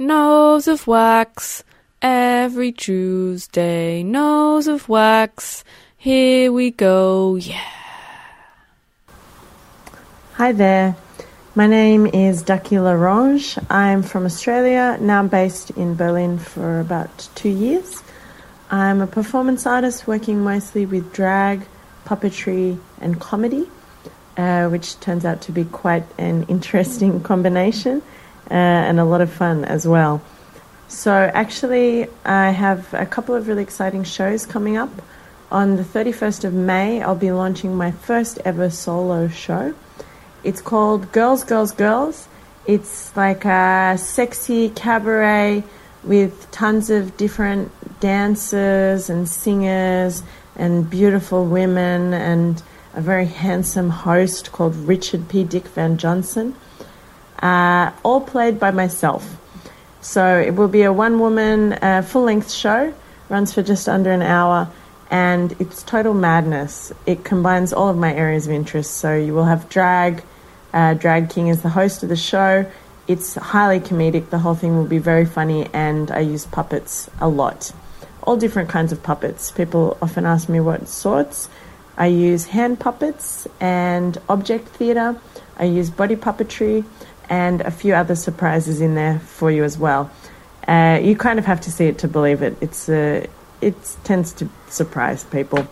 Nose of wax. Every Tuesday, nose of wax. Here we go, yeah. Hi there. My name is Ducky L'Orange. I'm from Australia, now based in Berlin for about two years. I'm a performance artist working mostly with drag, puppetry, and comedy, uh, which turns out to be quite an interesting combination uh, and a lot of fun as well. So, actually, I have a couple of really exciting shows coming up. On the 31st of May, I'll be launching my first ever solo show. It's called Girls, Girls, Girls. It's like a sexy cabaret with tons of different dancers and singers and beautiful women and a very handsome host called Richard P. Dick Van Johnson, uh, all played by myself. So it will be a one woman uh, full length show, runs for just under an hour, and it's total madness. It combines all of my areas of interest. So you will have drag. Uh, drag King is the host of the show. It's highly comedic. The whole thing will be very funny, and I use puppets a lot. All different kinds of puppets. People often ask me what sorts. I use hand puppets and object theatre. I use body puppetry and a few other surprises in there for you as well. Uh, you kind of have to see it to believe it. It's uh, it tends to surprise people.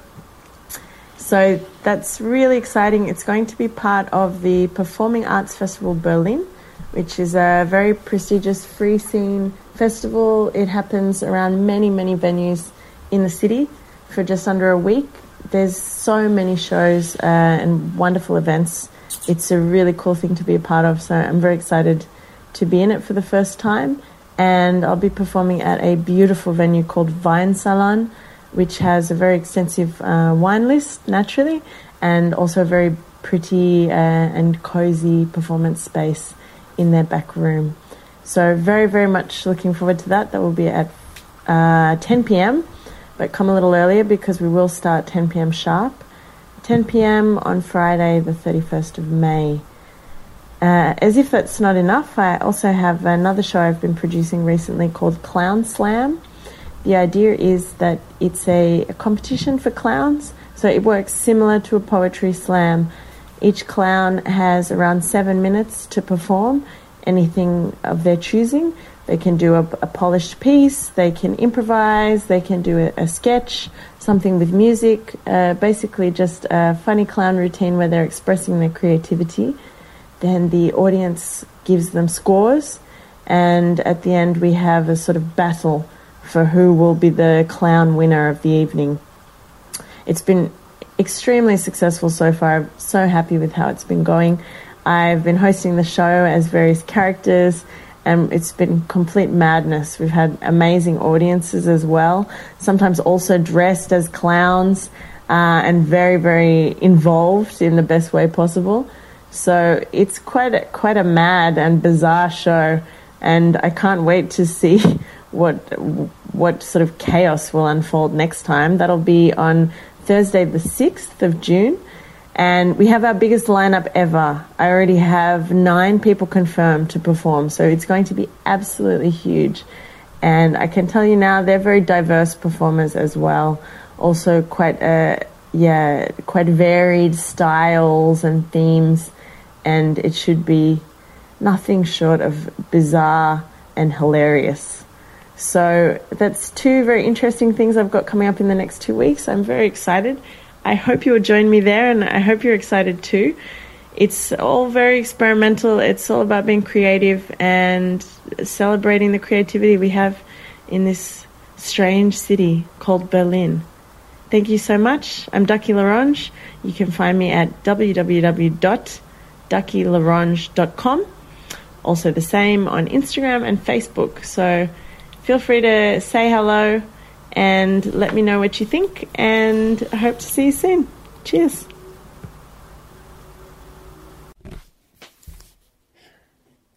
So that's really exciting. It's going to be part of the Performing Arts Festival Berlin, which is a very prestigious free scene festival. It happens around many, many venues in the city for just under a week. There's so many shows uh, and wonderful events. It's a really cool thing to be a part of, so I'm very excited to be in it for the first time. And I'll be performing at a beautiful venue called Weinsalon which has a very extensive uh, wine list naturally, and also a very pretty uh, and cozy performance space in their back room. So very very much looking forward to that. That will be at uh, 10 p.m. But come a little earlier because we will start 10 p.m. sharp. 10 p.m. on Friday, the 31st of May. Uh, as if that's not enough, I also have another show I've been producing recently called Clown Slam the idea is that it's a, a competition for clowns, so it works similar to a poetry slam. Each clown has around seven minutes to perform anything of their choosing. They can do a, a polished piece, they can improvise, they can do a, a sketch, something with music, uh, basically just a funny clown routine where they're expressing their creativity. Then the audience gives them scores, and at the end, we have a sort of battle for who will be the clown winner of the evening. It's been extremely successful so far. I'm so happy with how it's been going. I've been hosting the show as various characters, and it's been complete madness. We've had amazing audiences as well, sometimes also dressed as clowns uh, and very, very involved in the best way possible. So it's quite a, quite a mad and bizarre show, and I can't wait to see what what sort of chaos will unfold next time. That'll be on Thursday, the sixth of June, and we have our biggest lineup ever. I already have nine people confirmed to perform, so it's going to be absolutely huge. And I can tell you now, they're very diverse performers as well. Also, quite uh, yeah, quite varied styles and themes, and it should be nothing short of bizarre and hilarious. So that's two very interesting things I've got coming up in the next two weeks. I'm very excited. I hope you will join me there, and I hope you're excited too. It's all very experimental. It's all about being creative and celebrating the creativity we have in this strange city called Berlin. Thank you so much. I'm Ducky L'Orange. You can find me at www.duckylarange.com. Also the same on Instagram and Facebook. So feel free to say hello and let me know what you think. And I hope to see you soon. Cheers.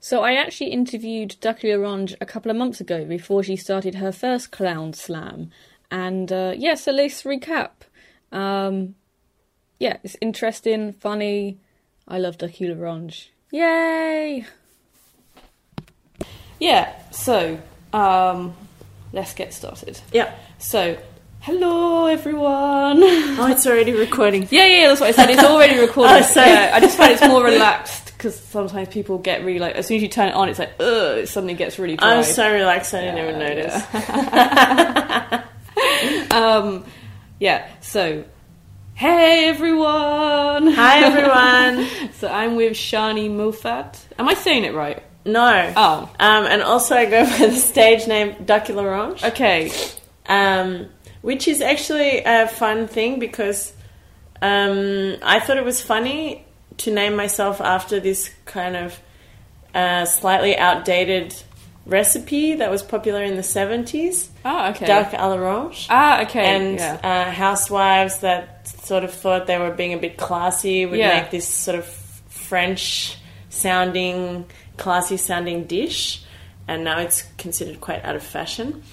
So I actually interviewed Ducky Orange a couple of months ago before she started her first clown slam. And uh, yeah, so let's recap. Um, yeah, it's interesting, funny. I love Ducky Orange. Yay! Yeah, So, um, let's get started. Yeah. So, hello everyone. Oh, it's already recording. Yeah, yeah, that's what I said. It's already recorded. Oh, sorry. Yeah, I just find it's more relaxed because sometimes people get really like as soon as you turn it on, it's like ugh, it suddenly gets really dry. I'm so relaxed I didn't even notice. um, yeah. So, hey everyone. Hi everyone. So I'm with Shani Mofat. Am I saying it right? No. Oh, Um, and also I go by the stage name Ducky L'Orange, okay. Um, which is actually a fun thing because um, I thought it was funny to name myself after this kind of uh, slightly outdated recipe that was popular in the 70s, Ah, okay. duck à l'orange. Ah, okay. and yeah. uh, housewives that sort of thought they were being a bit classy would Yeah. make this sort of French sounding, classy sounding dish, and now it's considered quite out of fashion.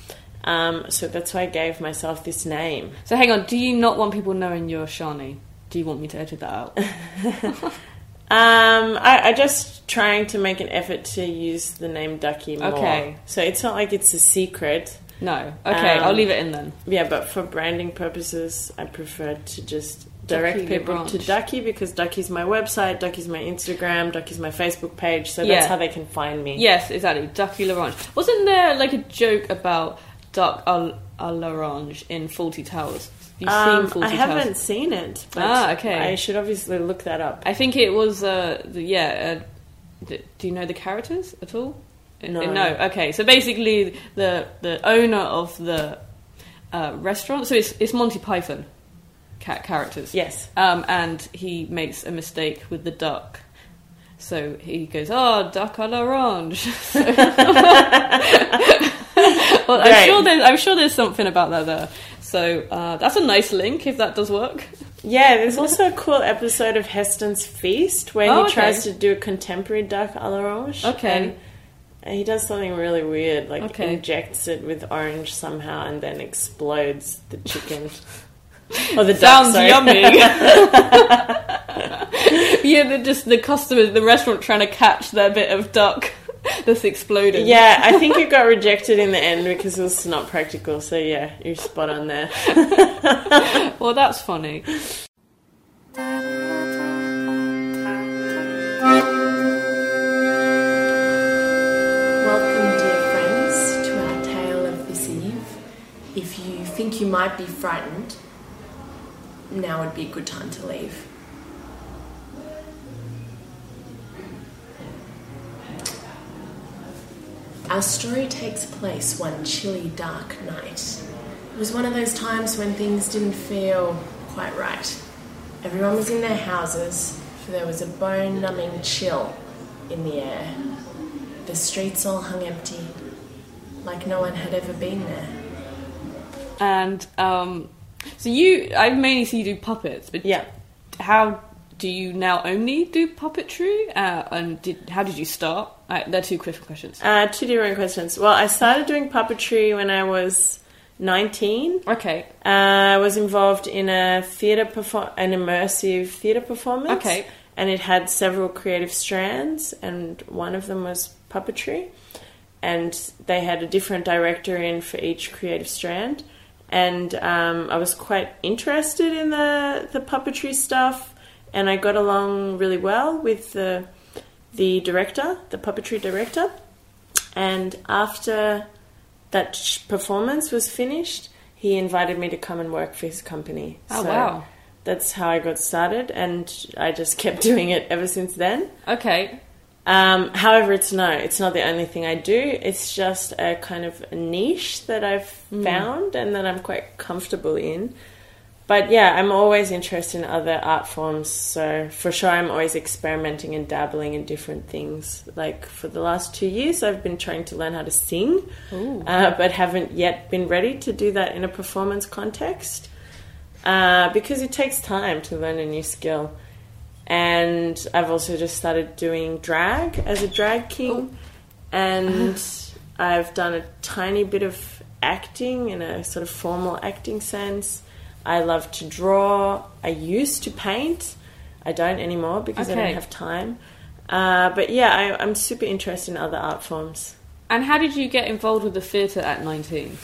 Um, so that's why I gave myself this name. So hang on. Do you not want people knowing you're Shani? Do you want me to edit that out? Um, I, I just trying to make an effort to use the name Ducky more. Okay. So it's not like it's a secret. No. Okay, Um, I'll leave it in then. Yeah, but for branding purposes, I prefer to just direct Ducky people to Ducky because Ducky's my website, Ducky's my Instagram, Ducky's my Facebook page, so Yeah. that's how they can find me. Yes, exactly. Ducky L'Orange. Wasn't there like a joke about duck à l'orange in Fawlty Towers? You've Um, seen Fawlty I Towers? haven't seen it. But Ah, okay. I should obviously look that up. I think it was. Uh, the, yeah. Uh, do you know the characters at all? Uh, No. No. Okay. So basically, the the owner of the uh, restaurant. So it's it's Monty Python cat characters. Yes. Um, and he makes a mistake with the duck. So he goes, "Oh, duck à l'orange." well, I'm Right. sure there's I'm sure there's something about that there. So uh, that's a nice link if that does work. Yeah, there's also a cool episode of Heston's Feast where Oh, he okay. tries to do a contemporary duck à l'orange. Okay. And he does something really weird, like Okay. injects it with orange somehow and then explodes the chicken. or the duck, Sounds sorry. yummy. yeah, the, just the customers, the restaurant trying to catch their bit of duck that's exploded. Yeah, I think it got rejected in the end because it was not practical. So yeah, you're spot on there. Well, that's funny. Welcome, dear friends, to our tale of this eve. If you think you might be frightened, now would be a good time to leave. Our story takes place one chilly, dark night. It was one of those times when things didn't feel quite right. Everyone was in their houses, for there was a bone numbing chill in the air. The streets all hung empty, like no one had ever been there. And um, so you, I mainly see you do puppets, but Yeah. how do you now only do puppetry? Uh, and did, how did you start? Uh, they're two quick questions. Uh, two different questions. Well, I started doing puppetry when I was 19. Okay. Uh, I was involved in a theatre perform an immersive theatre performance. Okay. And it had several creative strands, and one of them was puppetry. And they had a different director in for each creative strand. And um, I was quite interested in the the puppetry stuff, and I got along really well with the the director, the puppetry director. And after that sh- performance was finished, he invited me to come and work for his company. Oh, So wow. That's how I got started, and I just kept doing it ever since then. Okay. Um, however, it's no, it's not the only thing I do. It's just a kind of a niche that I've found and that I'm quite comfortable in. But yeah, I'm always interested in other art forms. So for sure, I'm always experimenting and dabbling in different things. Like for the last two years, I've been trying to learn how to sing, uh, but haven't yet been ready to do that in a performance context uh, because it takes time to learn a new skill. And I've also just started doing drag as a drag king, and I've done a tiny bit of acting in a sort of formal acting sense. I love to draw. I used to paint. I don't anymore because I don't have time. Uh, but yeah, I, I'm super interested in other art forms. And how did you get involved with the theatre at 19?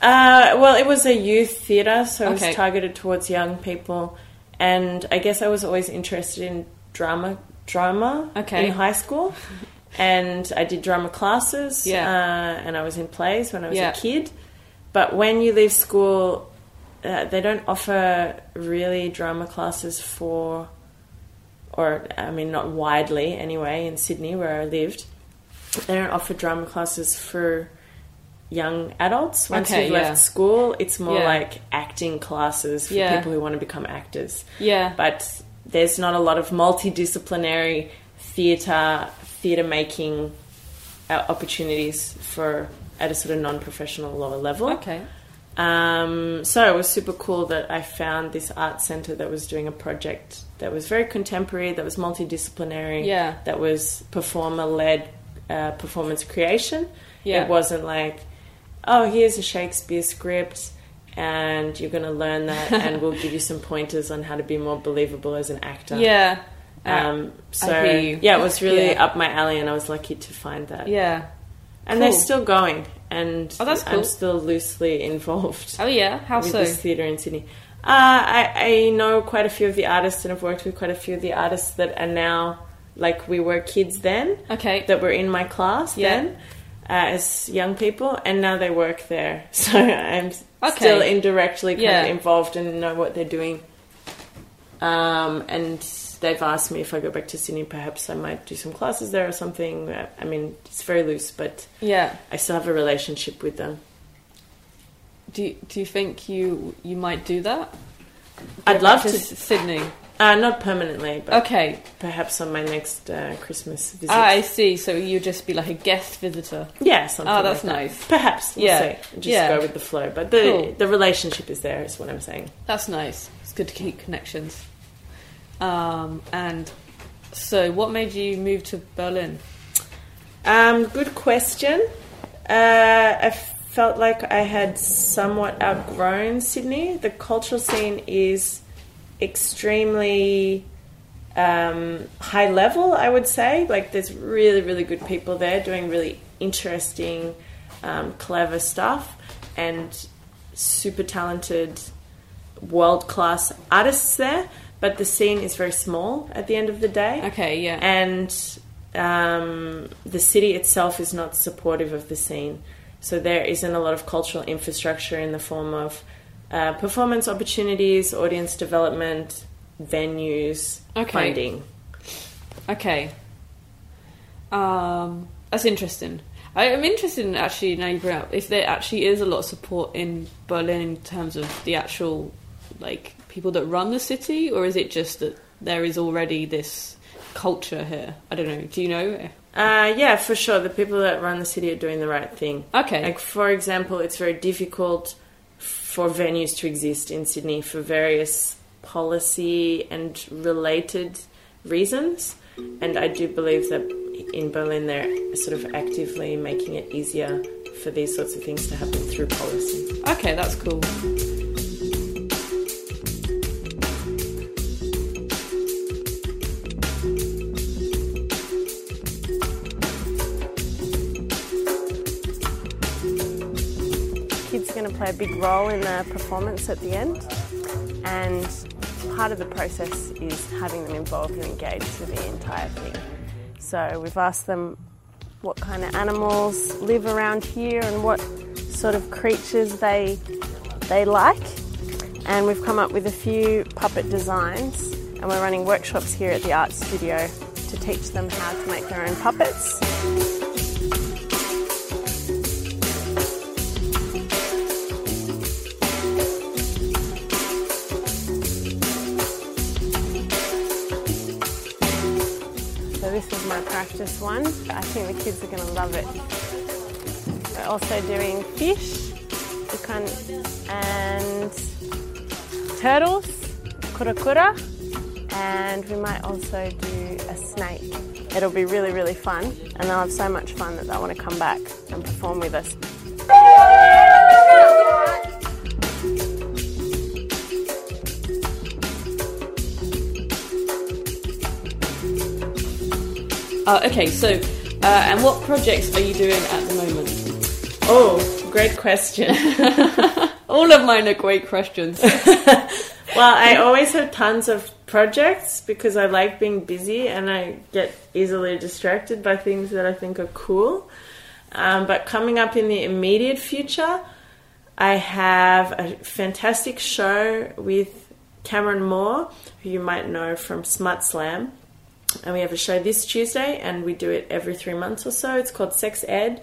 Uh, well, it was a youth theatre, so it was targeted towards young people, and I guess I was always interested in drama, drama Okay. in high school, and I did drama classes, Yeah. uh, and I was in plays when I was Yeah. a kid. But when you leave school, uh, they don't offer really drama classes for, or I mean, not widely anyway. In Sydney, where I lived, they don't offer drama classes for young adults. Once Okay, you've yeah. left school, it's more Yeah. like acting classes for Yeah. people who want to become actors. Yeah. But there's not a lot of multidisciplinary theatre, theatre making uh, opportunities for at a sort of non-professional lower level. Okay. Um, so it was super cool that I found this art center that was doing a project that was very contemporary, that was multidisciplinary, Yeah. that was performer led uh, performance creation. Yeah. It wasn't like, oh, here's a Shakespeare script and you're going to learn that and we'll give you some pointers on how to be more believable as an actor. Yeah. Um, so, I hear you. yeah, it was really Yeah. up my alley and I was lucky to find that. yeah. And they're still going and Oh, that's I'm still loosely involved Oh, yeah. How with so? this theatre in Sydney. Uh, I, I know quite a few of the artists and I've worked with quite a few of the artists that are now like we were kids then Okay. that were in my class Yeah. then uh, as young people and now they work there. So I'm Okay. still indirectly kind Yeah. of involved and know what they're doing. Um, and they've asked me if I go back to Sydney, perhaps I might do some classes there or something. I mean, it's very loose, but yeah. I still have a relationship with them. Do you, do you think you you might do that? I'd love to. S- Sydney. Uh, not permanently, but Okay. perhaps on my next uh, Christmas visit. Ah, I see. So you'd just be like a guest visitor. yeah, something Oh, that's like that. nice. Perhaps, we'll Yeah. see. Just Yeah. go with the flow. But the Cool. the relationship is there, is what I'm saying. That's nice. It's good to keep connections. Um, and so, what made you move to Berlin? Um, good question. Uh, I felt like I had somewhat outgrown Sydney. The cultural scene is extremely um, high level, I would say. Like, there's really, really good people there doing really interesting, um, clever stuff, and super talented, world class artists there. But the scene is very small at the end of the day Okay, yeah. and um, the city itself is not supportive of the scene. So there isn't a lot of cultural infrastructure in the form of uh, performance opportunities, audience development, venues, Okay. funding. Okay. Um, that's interesting. I am interested in actually now you bring up if there actually is a lot of support in Berlin in terms of the actual like people that run the city, or is it just that there is already this culture here? I don't know. Do you know? Uh, yeah, for sure. The people that run the city are doing the right thing. Okay. Like, for example, it's very difficult for venues to exist in Sydney for various policy and related reasons. And I do believe that in Berlin they're sort of actively making it easier for these sorts of things to happen through policy. Okay, that's cool. A big role in the performance at the end, and part of the process is having them involved and engaged with the entire thing. So we've asked them what kind of animals live around here and what sort of creatures they they like, and we've come up with a few puppet designs, and we're running workshops here at the art studio to teach them how to make their own puppets. This is my practice one. I think the kids are going to love it. We're also doing fish and turtles, kura kura, and we might also do a snake. It'll be really, really fun, and they'll have so much fun that they'll want to come back and perform with us. Uh, okay, so Uh, and what projects are you doing at the moment? Oh, great question. All of mine are great questions. well, I always have tons of projects because I like being busy and I get easily distracted by things that I think are cool. Um, but coming up in the immediate future, I have a fantastic show with Cameron Moore, who you might know from Smut Slam. And we have a show this Tuesday, and we do it every three months or so. It's called Sex Ed,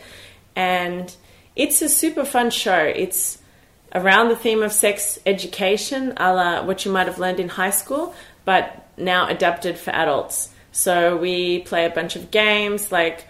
and it's a super fun show. It's around the theme of sex education, a la what you might have learned in high school, but now adapted for adults. So we play a bunch of games like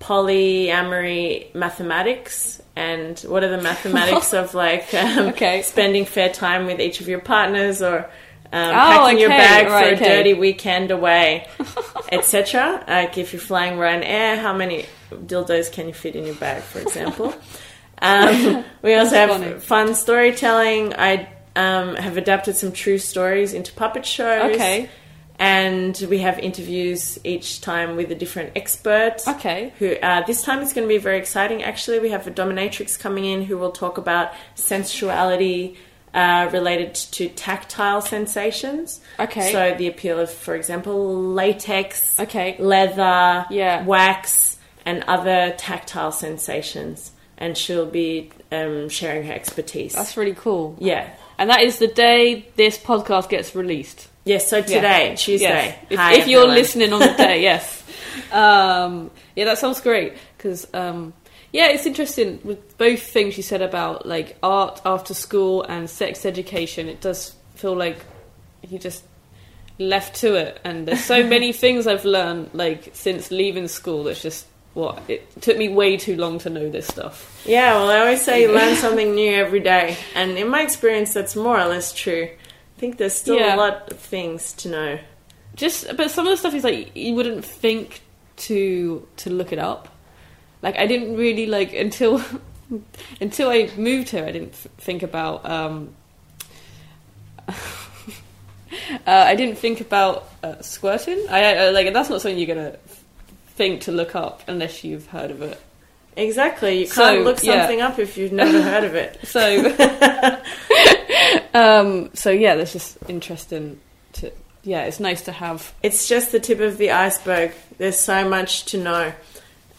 polyamory mathematics and what are the mathematics of like um, Okay. spending fair time with each of your partners or um, Oh, packing your bag right, for a okay. dirty weekend away, etc. Like if you're flying Ryanair, how many dildos can you fit in your bag, for example? um, we also have funny. fun storytelling. I um, have adapted some true stories into puppet shows. Okay. And we have interviews each time with a different expert. Okay. Who uh, this time it's going to be very exciting. Actually, we have a dominatrix coming in who will talk about sensuality uh, related to tactile sensations. Okay. So the appeal of, for example, latex, Okay. leather, Yeah. wax, and other tactile sensations. And she'll be um, sharing her expertise. That's really cool. yeah. And that is the day this podcast gets released. Yes. So today, Tuesday. Yes. If, Hi, if you're listening on the day, yes. Um, yeah, that sounds great because um, yeah, it's interesting with both things you said about like art after school and sex education. It does feel like you just left to it, and there's so many things I've learned like since leaving school. That's just what it took me way too long to know this stuff. Yeah, well, I always say you learn something new every day, and in my experience, that's more or less true. I think there's still Yeah. a lot of things to know. just but some of the stuff is like you wouldn't think to to look it up like i didn't really like until until i moved here i didn't think about um uh, i didn't think about uh, squirting i uh, like that's not something you're gonna think to look up unless you've heard of it Exactly, you So, can't look yeah. something up if you've never heard of it. so um so yeah that's just interesting to yeah it's nice to have It's just the tip of the iceberg. There's so much to know.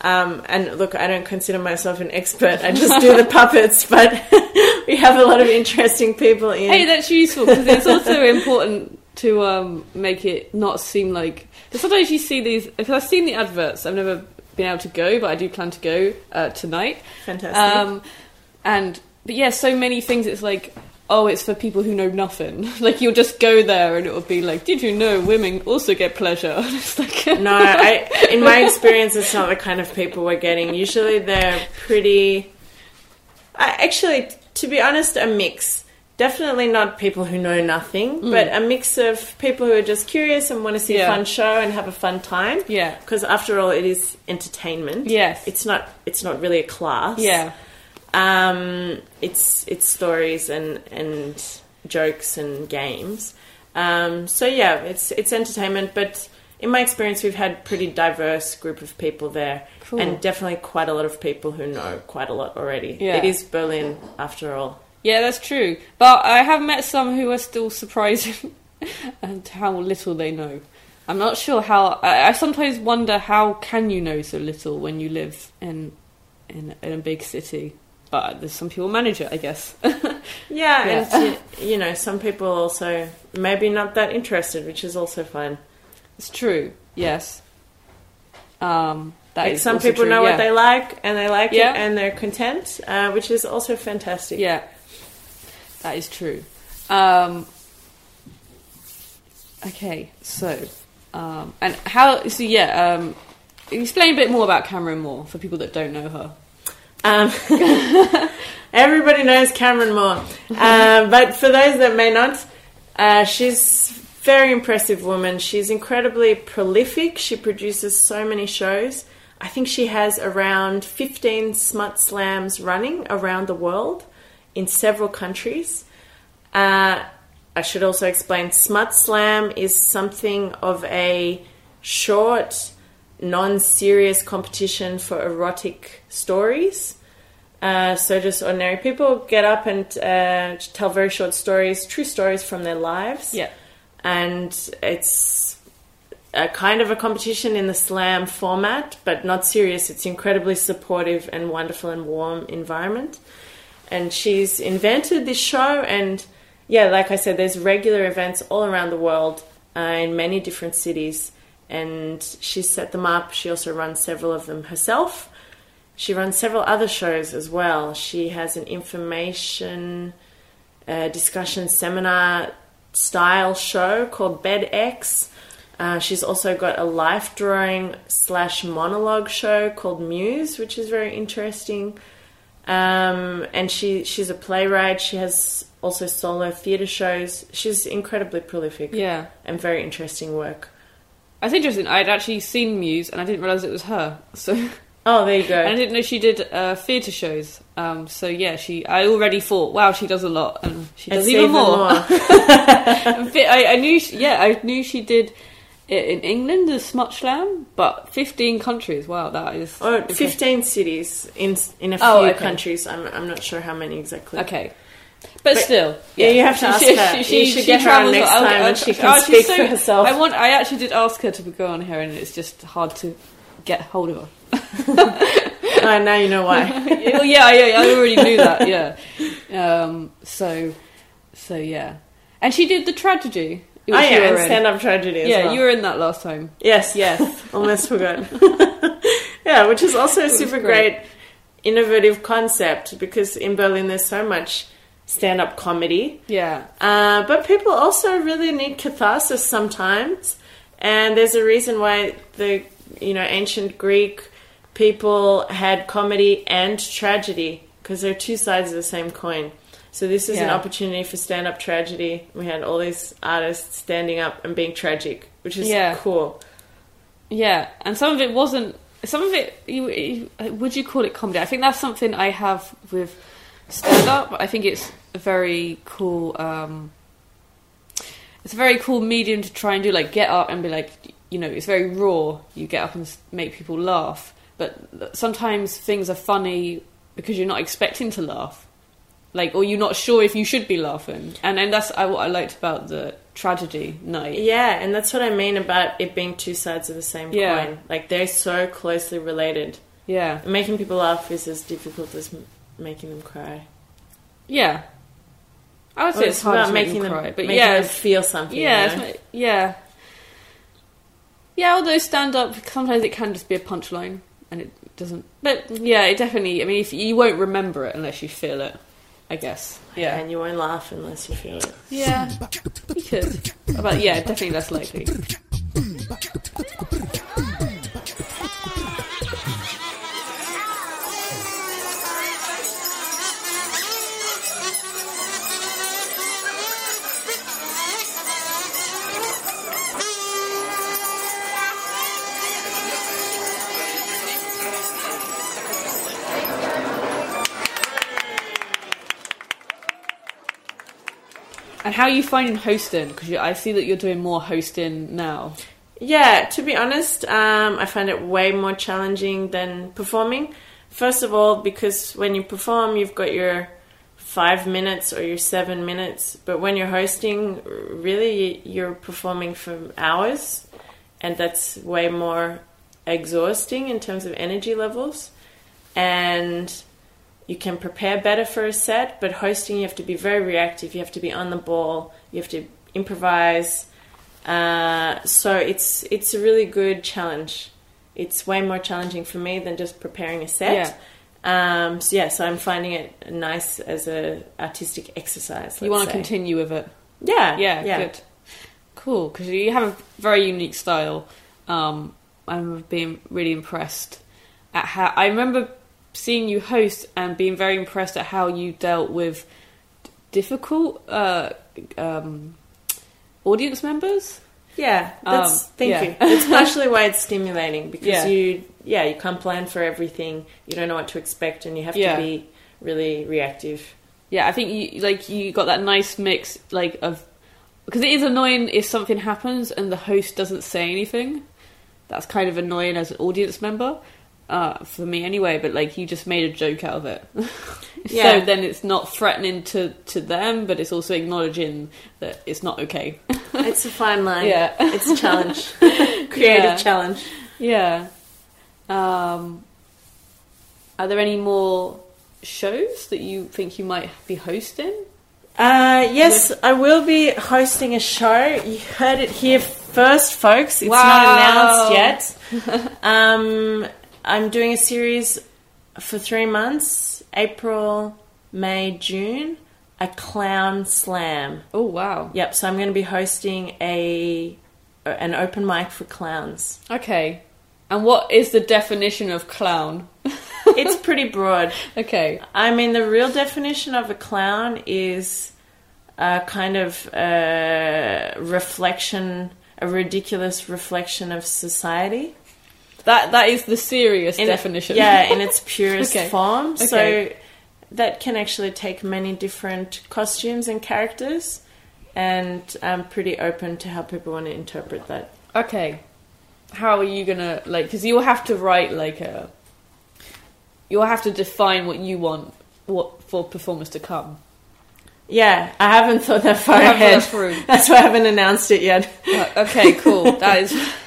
Um, and look, I don't consider myself an expert. I just do the puppets, but we have a lot of interesting people in. Hey, that's useful because it's also important to um, make it not seem like. Sometimes you see these. Because I've seen the adverts, I've never been able to go, but I do plan to go uh, tonight. Fantastic. Um, and but yeah, so many things. It's like. Oh, it's for people who know nothing. Like you'll just go there and it will be like, "Did you know women also get pleasure?" it's like, No, I, in my experience, it's not the kind of people we're getting. Usually, they're pretty. I, actually, to be honest, a mix. Definitely not people who know nothing, but a mix of people who are just curious and want to see Mm. Yeah. a fun show and have a fun time. Yeah. Because after all, it is entertainment. Yes. It's not. It's not really a class. yeah, Um, it's it's stories and and jokes and games. Um, so yeah, it's it's entertainment, but in my experience, we've had pretty diverse group of people there, Cool. and definitely quite a lot of people who know quite a lot already. Yeah. It is Berlin after all. yeah, that's true. But I have met some who are still surprising and how little they know. I'm not sure how. I, I sometimes wonder how can you know so little when you live in in, in a big city. But there's some people manage it, I guess. Yeah, Yeah. and you, you know, some people also maybe not that interested, which is also fine. it's true. Yes. Um, that Like some people true, know yeah. what they like and they like Yeah. it and they're content, uh, which is also fantastic. Yeah, that is true. Um, okay, so um, and how? So yeah, um, explain a bit more about Cameron Moore for people that don't know her. Um, everybody knows Cameron Moore, uh, but for those that may not, uh, she's a very impressive woman. She's incredibly prolific. She produces so many shows. I think she has around 15 smut slams running around the world in several countries. Uh, I should also explain Smut Slam is something of a short non-serious competition for erotic stories. Uh, so just ordinary people get up and uh, tell very short stories, true stories from their lives. Yeah. And it's a kind of a competition in the slam format, but not serious. It's incredibly supportive and wonderful and warm environment. And she's invented this show, and yeah, like I said, there's regular events all around the world uh, in many different cities, and she's set them up. She also runs several of them herself. She runs several other shows as well. She has an information uh, discussion seminar style show called BedX. Uh, she's also got a life drawing slash monologue show called Muse, which is very interesting. Um, and she she's a playwright. She has also solo theatre shows. She's incredibly prolific. Yeah. and very interesting work. That's interesting. I'd actually seen Muse and I didn't realise it was her. So Oh, there you go. and I didn't know she did uh, theatre shows. Um, so yeah, she. I already thought, wow, she does a lot, and she does It's even more. Fi- I, I knew, she, yeah, I knew she did it in England the Smut Slam, but fifteen countries. Wow, that is Or. 15 cities in in a few Oh, okay. countries. I'm I'm not sure how many exactly. Okay. But, But- still, yeah, you have to ask her. You should get her on travels- next I'll- time I'll- and she can oh, speak for herself. I want. I actually did ask her to go on here, and it's just hard to get hold of her. Oh, now you know why. well, yeah, yeah, I already knew that. Yeah. Um, so, so yeah, and she did the tragedy. oh yeah, and stand up tragedy as Yeah, well. you were in that last time. Yes, Yes. almost forgot. yeah, which is also a super great. great. innovative concept because in Berlin there's so much stand up comedy. Yeah. Uh, but people also really need catharsis sometimes, and there's a reason why the you know ancient Greek people had comedy and tragedy because they're two sides of the same coin. So this is an opportunity for stand-up tragedy. We had all these artists standing up and being tragic, which is Yeah. cool. Yeah, and some of it wasn't. Some of it, you, you, would you call it comedy? I think that's something I have with stand up. I think it's a very cool. Um, it's a very cool medium to try and do. Like get up and be like, you know, it's very raw. You get up and make people laugh, but sometimes things are funny because you're not expecting to laugh. Like, or you're not sure if you should be laughing, and and that's uh, what I liked about the tragedy night. Yeah, and that's what I mean about it being two sides of the same Yeah. coin. Like they're so closely related. Yeah, Making people laugh is as difficult as m- making them cry. Yeah. I would say Well, it's, hard about to making them them, cry, but making yeah, them feel something. yeah, you know? yeah, yeah. Although stand up, sometimes it can just be a punchline, and it doesn't. But yeah, it definitely. I mean, if you won't remember it unless you feel it, I guess. Yeah, and you won't laugh unless you feel it. yeah, you could. But yeah, definitely less likely. how are you finding hosting? Because I see that you're doing more hosting now. Yeah, to be honest, um, I find it way more challenging than performing. First of all, because when you perform, you've got your five minutes or your seven minutes, but when you're hosting, really you're performing for hours, and that's way more exhausting in terms of energy levels. And you can prepare better for a set, but hosting you have to be very reactive. You have to be on the ball. You have to improvise. Uh, so it's it's a really good challenge. It's way more challenging for me than just preparing a set. Um, so yeah, so I'm finding it nice as a artistic exercise. you want to continue with it? Yeah, Yeah, yeah. good. Cool, because you have a very unique style. Um, I'm being really impressed at how. I remember seeing you host and being very impressed at how you dealt with difficult uh, um, audience members. Yeah, that's Um, thank yeah. you. It's partially why it's stimulating because Yeah. you yeah you can't plan for everything. You don't know what to expect, and you have Yeah. to be really reactive. Yeah, I think you like you got that nice mix like of because it is annoying if something happens and the host doesn't say anything. that's kind of annoying as an audience member. Uh, for me anyway, but like you just made a joke out of it. Yeah. So then it's not threatening to, to them, but it's also acknowledging that it's not okay. It's a fine line. Yeah. It's a challenge. Creative Yeah. challenge. Yeah. Um, are there any more shows that you think you might be hosting? Uh, yes, I will be hosting a show. You heard it here first, folks. It's Wow. not announced yet. um, I'm doing a series for three months April, May, June. A clown slam. Oh wow. Yep, so I'm going to be hosting a an open mic for clowns. Okay. And what is the definition of clown? It's pretty broad. Okay. I mean, the real definition of a clown is a kind of a reflection, a ridiculous reflection of society. That that is the serious In- definition. yeah, in its purest Okay. form. So that can actually take many different costumes and characters. And I'm pretty open to how people want to interpret that. Okay. How are you gonna like? Because you'll have to write like a. You'll have to define what you want what for performers to come. Yeah, I haven't thought that far ahead. That's why I haven't announced it yet. Okay, cool. That is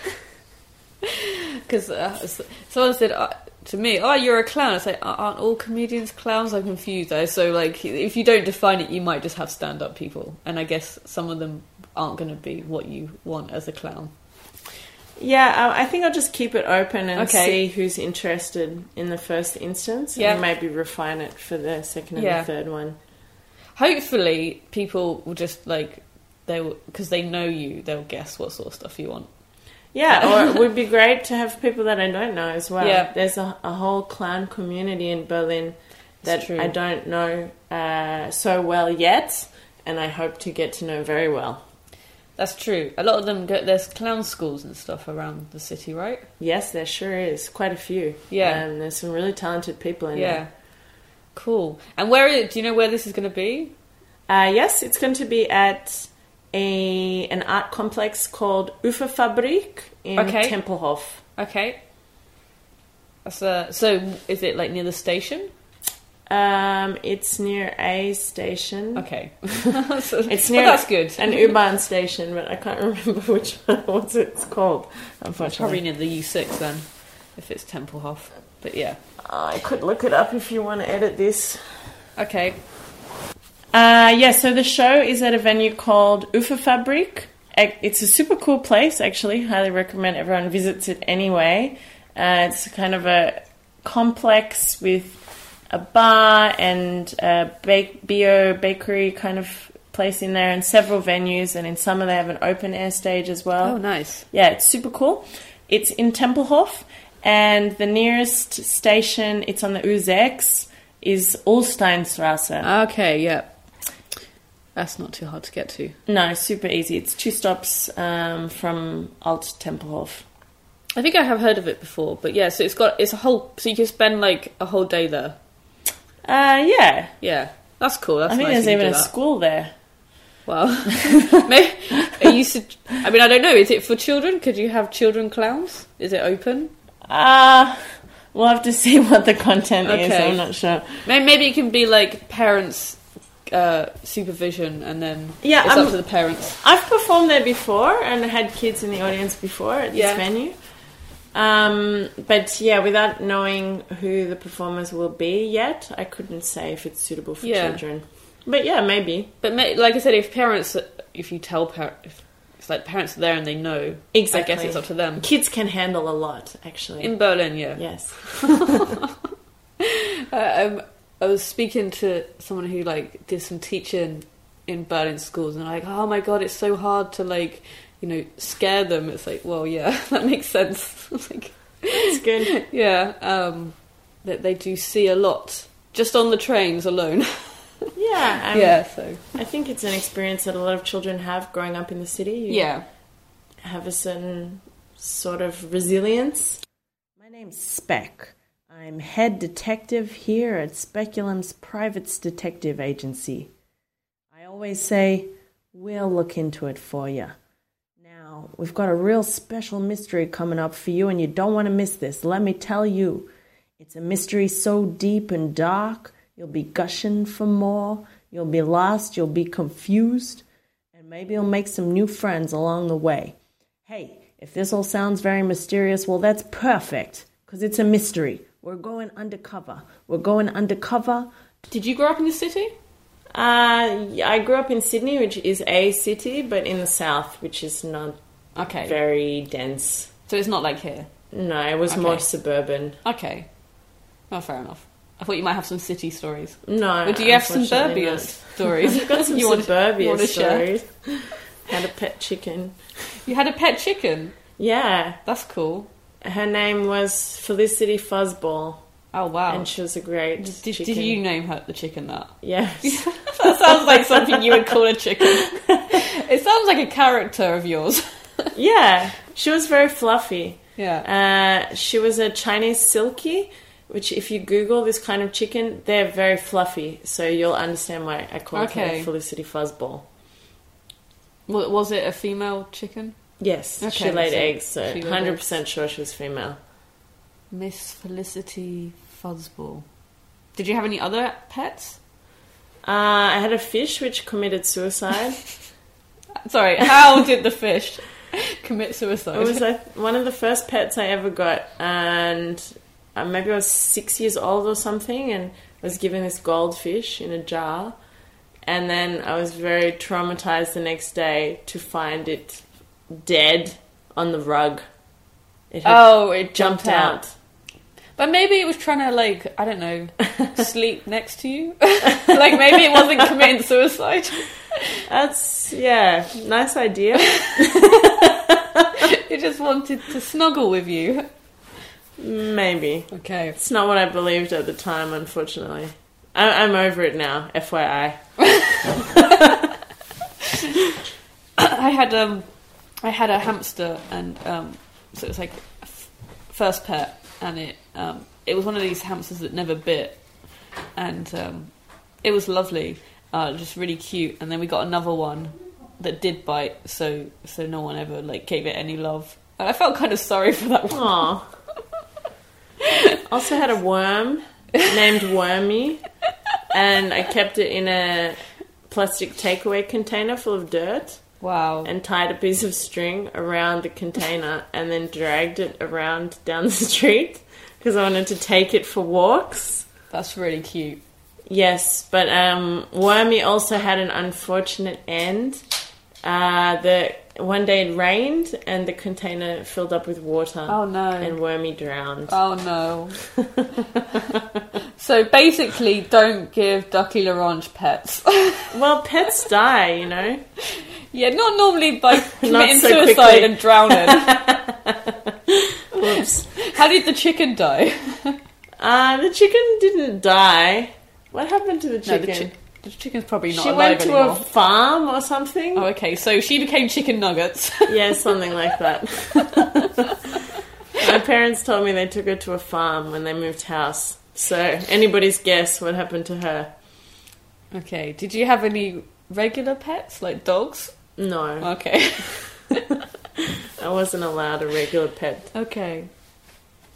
because uh, someone said uh, to me, "Oh, you're a clown." I "Uh, aren't all comedians clowns? I'm confused. Though. So, like, if you don't define it, you might just have stand-up people, and I guess some of them aren't going to be what you want as a clown. Yeah, I I think I'll just keep it open and Okay. see who's interested in the first instance, Yeah. and maybe refine it for the second and Yeah. the third one. Hopefully, people will just like they will because they know you. They'll guess what sort of stuff you want. Yeah, or it would be great to have people that I don't know as well. Yeah. There's a, a whole clown community in Berlin that I don't know uh, so well yet, and I hope to get to know very well. That's true. A lot of them go. There's clown schools and stuff around the city, right? Yes, there sure is quite a few. Yeah. um, there's some really talented people in Yeah. Cool. And where do you know where this is going to be? Uh, yes, it's going to be at a an art complex called Uferfabrik in Okay. Tempelhof. Okay. Uh, so is it like near the station? Um, it's near a station. Okay. It's it's near well, that's good. an U-Bahn station, but I can't remember which one. What's it's called? It's probably Unfortunately, near the U6 then, if it's Tempelhof. But yeah. I could look it up if you want to edit this. Okay. Uh, yeah, so the show is at a venue called Uferfabrik. Ac- It's a super cool place, actually. Highly recommend everyone visits it anyway. Uh, it's kind of a complex with a bar and a bake- bio bakery kind of place in there, and several venues. And in summer, they have an open air stage as well. Oh, nice. Yeah, it's super cool. It's in Tempelhof, and the nearest station, it's on the U6, is Ullsteinstrasse. Okay, yeah. That's not too hard to get to. No, super easy. It's two stops um, from Alt Tempelhof. I think I have heard of it before, but yeah, so it's got it's a whole so you can spend like a whole day there. Uh, yeah, Yeah. That's cool. That's I think nice there's even a that. school there. Well, maybe, are you I mean, I don't know. Is it for children? Could you have children clowns? Is it open? Uh, we'll have to see what the content is. I'm not sure. Maybe it can be like parents' uh, supervision, and then Yeah, it's I'm- up to the parents. I've performed there before and had kids in the audience before at this Yeah. venue. Um, but yeah, without knowing who the performers will be yet, I couldn't say if it's suitable for Yeah. children. But yeah, maybe. But may, like I said, if parents, if you tell parents, if it's like parents are there and they know, Exactly. I guess it's up to them. Kids can handle a lot, actually. In Berlin, yeah. yes. Uh, um, I was speaking to someone who like did some teaching in Berlin schools, and like, oh my god, it's so hard to like, you know, scare them. It's like, well, yeah, that makes sense. It's like, It's good. yeah, um, that they do see a lot just on the trains alone. Yeah. um, yeah, so I think it's an experience that a lot of children have growing up in the city. You yeah, have a certain sort of resilience. My name's Speck. I'm head detective here at Speculum's Privates Detective Agency. I always say, we'll look into it for you. Now, we've got a real special mystery coming up for you, and you don't want to miss this. Let me tell you, it's a mystery so deep and dark, you'll be gushing for more, you'll be lost, you'll be confused, and maybe you'll make some new friends along the way. Hey, if this all sounds very mysterious, well, that's perfect, because it's a mystery. We're going undercover. We're going undercover. Did you grow up in the city? Uh, I grew up in Sydney, which is a city, but in the south, which is not Okay. very dense. So it's not like here. No, it was Okay. more suburban. Okay. Oh, fair enough. I thought you might have some city stories. No, Or do you have some suburbia stories? I've got some you want, suburbia want to stories. Had a pet chicken. You had a pet chicken. Yeah, That's cool. Her name was Felicity Fuzzball, Oh wow. and she was a great did, did you name her the chicken that? Yes. That sounds like something you would call a chicken. it sounds like a character of yours. yeah, she was very fluffy. Yeah. Uh, she was a Chinese Silkie, which if you Google this kind of chicken, they're very fluffy. So you'll understand why I called Okay. her Felicity Fuzzball. Was it a female chicken? Yes, Okay, she laid so eggs, so she laid 100% sure she was female. Miss Felicity Fuzzball. Did you have any other pets? Uh, I had a fish which committed suicide. Sorry, how did the fish commit suicide? It was like one of the first pets I ever got, and uh, maybe I was six years old or something, and I was given this goldfish in a jar, and then I was very traumatized the next day to find it dead on the rug. It oh, it jumped out. But maybe it was trying to like I don't know sleep next to you. like maybe it wasn't committing suicide. That's yeah, nice idea. It just wanted to snuggle with you. Maybe Okay. it's not what I believed at the time, unfortunately. I- I'm over it now. FYI. I had um I had a hamster and um so it was like f- first pet and it um it was one of these hamsters that never bit. And um it was lovely uh just really cute. And then we got another one that did bite so so no one ever like gave it any love. And I felt kind of sorry for that one. Aw. also had a worm named Wormy, and I kept it in a plastic takeaway container full of dirt wow and tied a piece of string around the container and then dragged it around down the street because I wanted to take it for walks. that's really cute Yes, but um, Wormy also had an unfortunate end. Uh, the one day it rained and the container filled up with water. oh no And Wormy drowned. Oh no. so basically, don't give Ducky L'Orange pets. Well, pets die, you know. Yeah, not normally by committing so suicide quickly. and drowning. Whoops. How did the chicken die? Uh, the chicken didn't die. What happened to the No, chicken? the, chi- the chicken's probably not she went to anymore. a farm or something. Oh, okay. So she became chicken nuggets. Yeah, something like that. My parents told me they took her to a farm when they moved house. So anybody's guess what happened to her? okay. Did you have any regular pets like dogs? No, Okay. I wasn't allowed a regular pet. okay.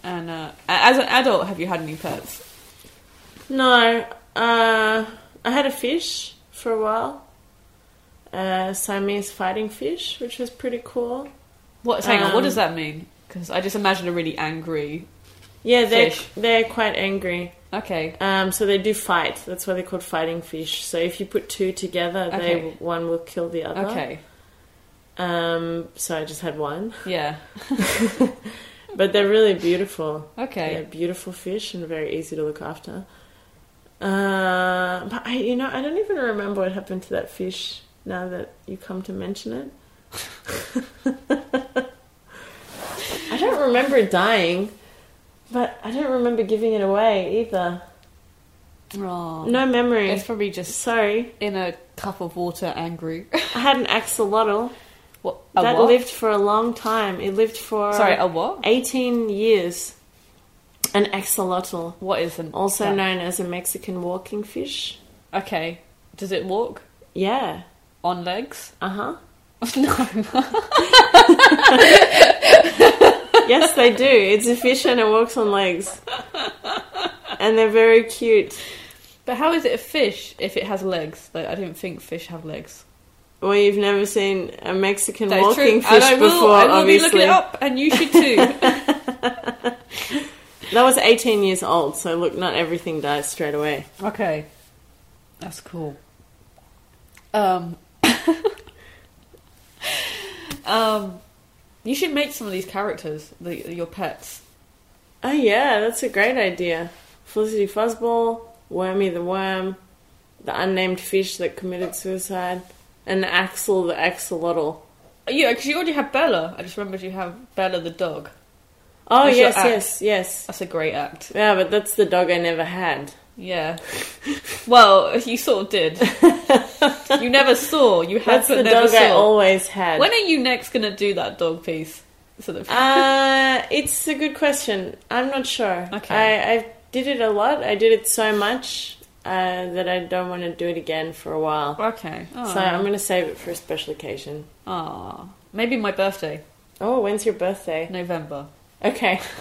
And uh, as an adult, have you had any pets? No, uh, I had a fish for a while. A Siamese fighting fish, which was pretty cool. What? Hang on. What Um, does that mean? Because I just imagine a really angry. Yeah, they're Fish. they're quite angry. Okay. Um, so they do fight. That's why they're called fighting fish. So if you put two together, they Okay. one will kill the other. Okay. Um, so I just had one, Yeah. but they're really beautiful. Okay. They're beautiful fish and very easy to look after. Uh, but I, you know, I don't even remember what happened to that fish. Now that you come to mention it, I don't remember it dying, but I don't remember giving it away either. Oh. No memory. It's probably just Sorry, in a cup of water, angry. I had an axolotl what? That what? lived for a long time. It lived for Sorry, a what? 18 years. An axolotl, What is an also that? known as a Mexican walking fish. Okay. Does it walk Yeah. on legs? Uh huh. no. yes, they do. It's a fish and it walks on legs. And they're very cute. But how is it a fish if it has legs? Like, I didn't think fish have legs. Well, you've never seen a Mexican That is walking true. And fish I will, before, I will be looking it up, and you should too. That was 18 years old, so look, not everything dies straight away. okay, that's cool. Um, um, you should make some of these characters, the, your pets. Oh, yeah, that's a great idea. Felicity Fuzzball, Wormy the Worm, the unnamed fish that committed suicide, and Axel the axolotl. Yeah, because you already have Bella. I just remembered you have Bella the dog. Oh, That's yes, yes, yes. That's a great act. Yeah, but that's the dog I never had. Yeah. Well, you sort of did. you never saw. You had That's but the never dog I always had. When are you next gonna do that dog piece? Sort of. Uh, it's a good question. I'm not sure. Okay. I, I did it a lot. I did it so much uh, that I don't want to do it again for a while. okay. So I'm going to save it for a special occasion. Ah, maybe my birthday, Oh, when's your birthday? November. Okay.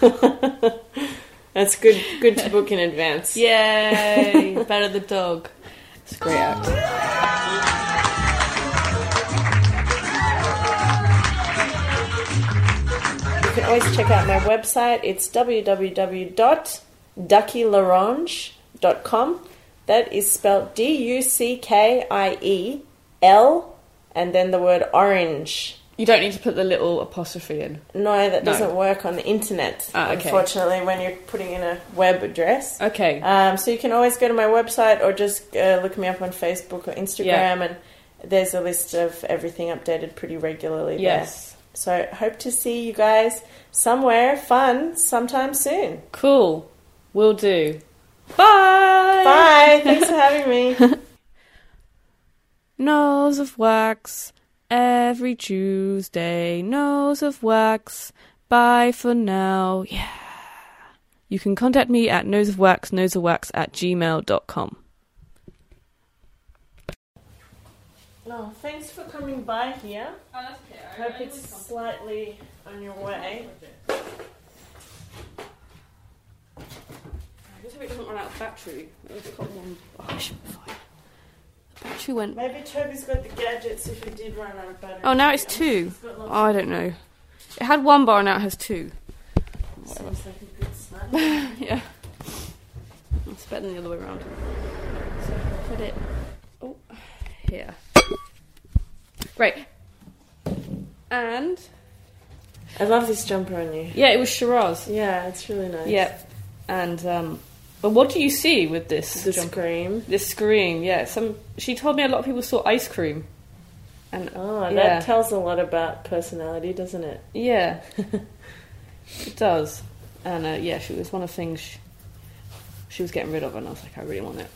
That's good. Good to book in advance. Yay! Bella the dog. It's a great act. You can always check out my website. It's www.duckielorange.com. That is spelled D U C K I E L and then the word orange. You don't need to put the little apostrophe in. No, that No. doesn't work on the internet, Ah, okay. unfortunately, when you're putting in a web address. Okay. Um, so you can always go to my website or just uh, look me up on Facebook or Instagram, Yeah. and there's a list of everything updated pretty regularly yes. there. So hope to see you guys somewhere fun sometime soon. Cool. Will do. Bye. Bye. Thanks for having me. Nose of wax. Every Tuesday, nose of wax. Bye for now. Yeah. You can contact me at noseofwax, noseofwax at gmail.com. Oh, thanks for coming by here. Oh, okay. I Hope it's slightly on your way. I just hope it doesn't run out of battery. It's got one. Oh, I should be fine. Went. Maybe Toby's got the gadgets if it did run out of battery. Oh, now it's two. It's got lots Oh, I don't know. It had one bar, and now it has two. Sounds like a good start. yeah. It's better than the other way around. So put it oh here. Great. And I love this jumper on you. yeah, it was Shiraz. Yeah, it's really nice. Yep. And um but what do you see with this The jumper? scream. This scream, yeah. Some she told me a lot of people saw ice cream. And Oh, that Yeah. tells a lot about personality, doesn't it? yeah. it does. And uh, yeah, she was one of the things she, she was getting rid of and I was like, I really want it.